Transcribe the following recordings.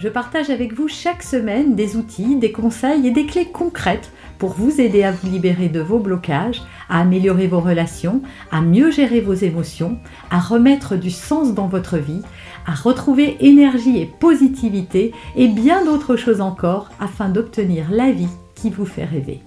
je partage avec vous chaque semaine des outils, des conseils et des clés concrètes pour vous aider à vous libérer de vos blocages, à améliorer vos relations, à mieux gérer vos émotions, à remettre du sens dans votre vie, à retrouver énergie et positivité et bien d'autres choses encore afin d'obtenir la vie qui vous fait rêver.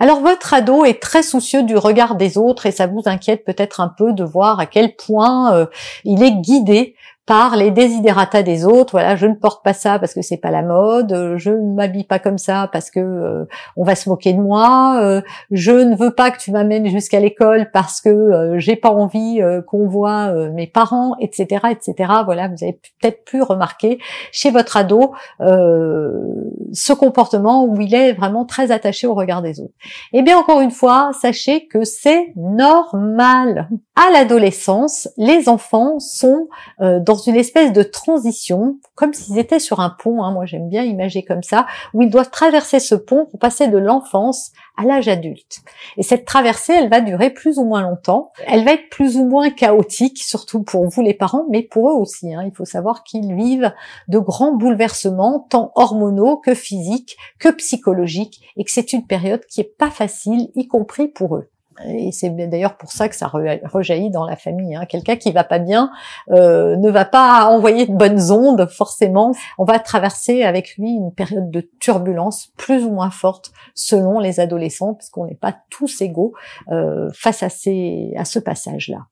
Alors votre ado est très soucieux du regard des autres et ça vous inquiète peut-être un peu de voir à quel point euh, il est guidé par les désidératas des autres. Voilà, je ne porte pas ça parce que c'est pas la mode. Euh, je ne m'habille pas comme ça parce que euh, on va se moquer de moi. Euh, je ne veux pas que tu m'amènes jusqu'à l'école parce que j'ai pas envie qu'on voit mes parents, etc., etc. Voilà, vous avez peut-être pu remarquer chez votre ado ce comportement où il est vraiment très attaché au regard des autres. Eh bien, encore une fois, sachez que c'est normal. À l'adolescence, les enfants sont dans une espèce de transition, comme s'ils étaient sur un pont, hein, moi j'aime bien imager comme ça, où ils doivent traverser ce pont pour passer de l'enfance à l'âge adulte. Et cette traversée, elle va durer plus ou moins longtemps. Elle va être plus ou moins chaotique, surtout pour vous les parents, mais pour eux aussi. Hein. Il faut savoir qu'ils vivent de grands bouleversements, tant hormonaux que physiques, que psychologiques, et que c'est une période qui est pas facile, y compris pour eux et c'est d'ailleurs pour ça que ça rejaillit dans la famille. Hein. Quelqu'un qui va pas bien euh, ne va pas envoyer de bonnes ondes forcément. On va traverser avec lui une période de turbulence plus ou moins forte selon les adolescents, puisqu'on n'est pas tous égaux euh, face à, ces, à ce passage-là.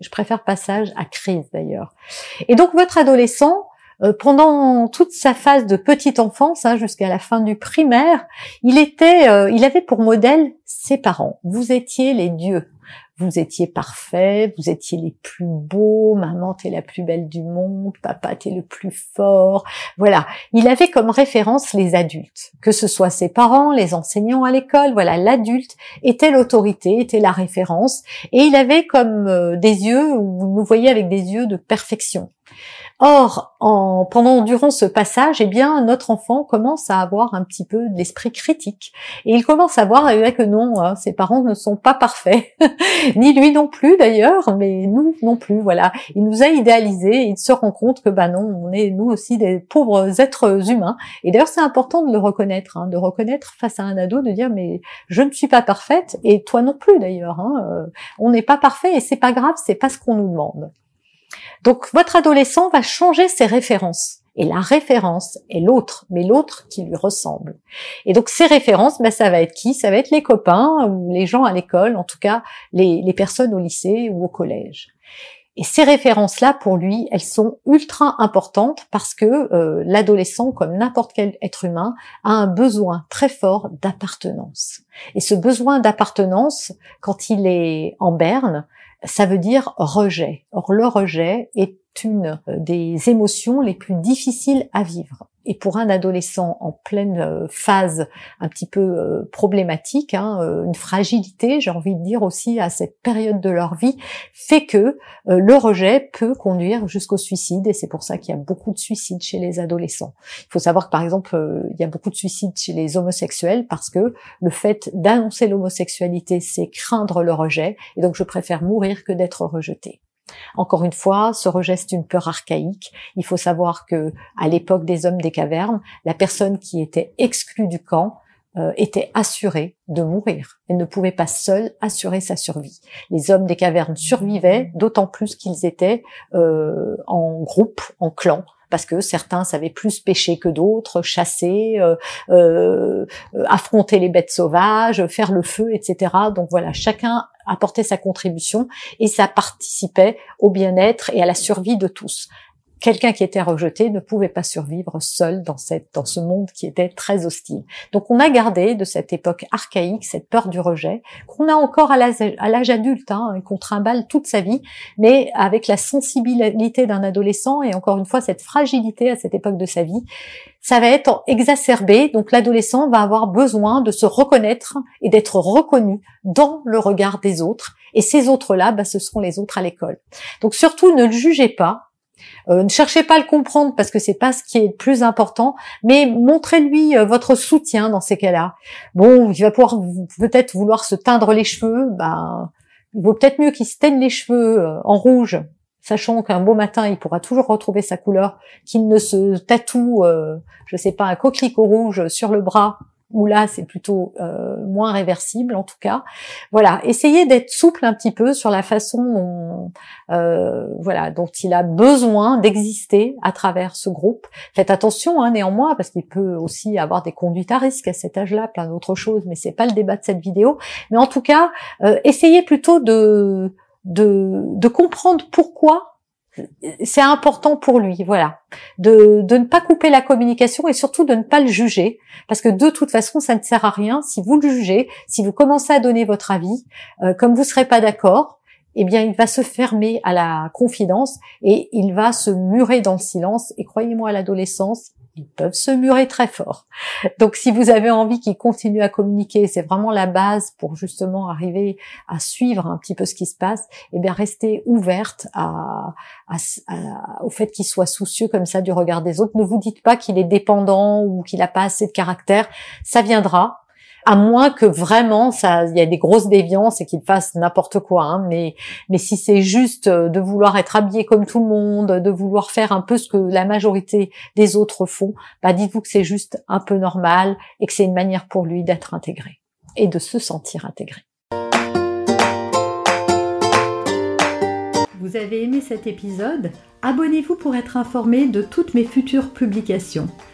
Je préfère passage à crise d'ailleurs. Et donc votre adolescent, pendant toute sa phase de petite enfance, hein, jusqu'à la fin du primaire, il était, euh, il avait pour modèle ses parents. Vous étiez les dieux. Vous étiez parfaits, vous étiez les plus beaux, maman t'es la plus belle du monde, papa t'es le plus fort. Voilà, il avait comme référence les adultes, que ce soit ses parents, les enseignants à l'école. Voilà, l'adulte était l'autorité, était la référence, et il avait comme euh, des yeux, vous nous voyez avec des yeux de perfection. Or, en, pendant durant ce passage, eh bien, notre enfant commence à avoir un petit peu de l'esprit critique et il commence à voir que non, hein, ses parents ne sont pas parfaits, ni lui non plus d'ailleurs, mais nous non plus. Voilà, il nous a idéalisés, il se rend compte que bah non, on est nous aussi des pauvres êtres humains. Et d'ailleurs, c'est important de le reconnaître, hein, de reconnaître face à un ado, de dire mais je ne suis pas parfaite et toi non plus d'ailleurs. Hein, euh, on n'est pas parfait et c'est pas grave, c'est pas ce qu'on nous demande. Donc votre adolescent va changer ses références. Et la référence est l'autre, mais l'autre qui lui ressemble. Et donc ces références, ben, ça va être qui? Ça va être les copains ou les gens à l'école, en tout cas les, personnes au lycée ou au collège. Et ces références-là, pour lui, elles sont ultra importantes parce que euh, l'adolescent, comme n'importe quel être humain, a un besoin très fort d'appartenance. Et ce besoin d'appartenance, quand il est en berne, ça veut dire rejet. Or, le rejet est une des émotions les plus difficiles à vivre et pour un adolescent en pleine euh, phase un petit peu euh, problématique, hein, euh, une fragilité, j'ai envie de dire aussi à cette période de leur vie, fait que le rejet peut conduire jusqu'au suicide et c'est pour ça qu'il y a beaucoup de suicides chez les adolescents. Il faut savoir que par exemple, il y a beaucoup de suicides chez les homosexuels parce que le fait d'annoncer l'homosexualité, c'est craindre le rejet et donc je préfère mourir que d'être rejeté. Encore une fois, ce rejet est une peur archaïque. Il faut savoir que à l'époque des hommes des cavernes, la personne qui était exclue du camp euh, était assurée de mourir. Elle ne pouvait pas seule assurer sa survie. Les hommes des cavernes survivaient, d'autant plus qu'ils étaient euh, en groupe, en clan, parce que certains savaient plus pêcher que d'autres, chasser, euh, euh, affronter les bêtes sauvages, faire le feu, etc. Donc voilà, chacun apportait sa contribution et ça participait au bien-être et à la survie de tous. Quelqu'un qui était rejeté ne pouvait pas survivre seul dans, cette, dans ce monde qui était très hostile. Donc on a gardé de cette époque archaïque cette peur du rejet, qu'on a encore à l'âge adulte, hein, qu'on trimballe toute sa vie, mais avec la sensibilité d'un adolescent et encore une fois cette fragilité à cette époque de sa vie, ça va être exacerbé. Donc l'adolescent va avoir besoin de se reconnaître et d'être reconnu dans le regard des autres. Et ces autres-là, bah, ce seront les autres à l'école. Donc surtout, ne le jugez pas. Euh, ne cherchez pas à le comprendre parce que c'est pas ce qui est le plus important, mais montrez-lui euh, votre soutien dans ces cas-là. Bon, il va pouvoir peut-être vouloir se teindre les cheveux, ben il vaut peut-être mieux qu'il se teigne les cheveux euh, en rouge, sachant qu'un beau matin il pourra toujours retrouver sa couleur, qu'il ne se tatoue, je sais pas, un coquelicot rouge sur le bras là c'est plutôt euh, moins réversible en tout cas. Voilà, essayez d'être souple un petit peu sur la façon dont, euh, voilà, dont il a besoin d'exister à travers ce groupe. Faites attention hein, néanmoins parce qu'il peut aussi avoir des conduites à risque à cet âge-là, plein d'autres choses, mais c'est pas le débat de cette vidéo. Mais en tout cas, euh, essayez plutôt de, de comprendre pourquoi c'est important pour lui, voilà, de, de, ne pas couper la communication et surtout de ne pas le juger, parce que de toute façon, ça ne sert à rien. Si vous le jugez, si vous commencez à donner votre avis, euh, comme vous serez pas d'accord, eh bien, il va se fermer à la confidence et il va se murer dans le silence. Et croyez-moi, à l'adolescence, ils peuvent se murer très fort. Donc si vous avez envie qu'ils continuent à communiquer, c'est vraiment la base pour justement arriver à suivre un petit peu ce qui se passe, et eh bien restez ouverte au fait qu'il soit soucieux comme ça du regard des autres. Ne vous dites pas qu'il est dépendant ou qu'il n'a pas assez de caractère, ça viendra à moins que vraiment ça, il y a des grosses déviances et qu'il fasse n'importe quoi. Hein, mais mais si c'est juste euh, de vouloir être habillé comme tout le monde, de vouloir faire un peu ce que la majorité des autres font, bah dites-vous que c'est juste un peu normal et que c'est une manière pour lui d'être intégré et de se sentir intégré. Vous avez aimé cet épisode? Abonnez-vous pour être informé de toutes mes futures publications.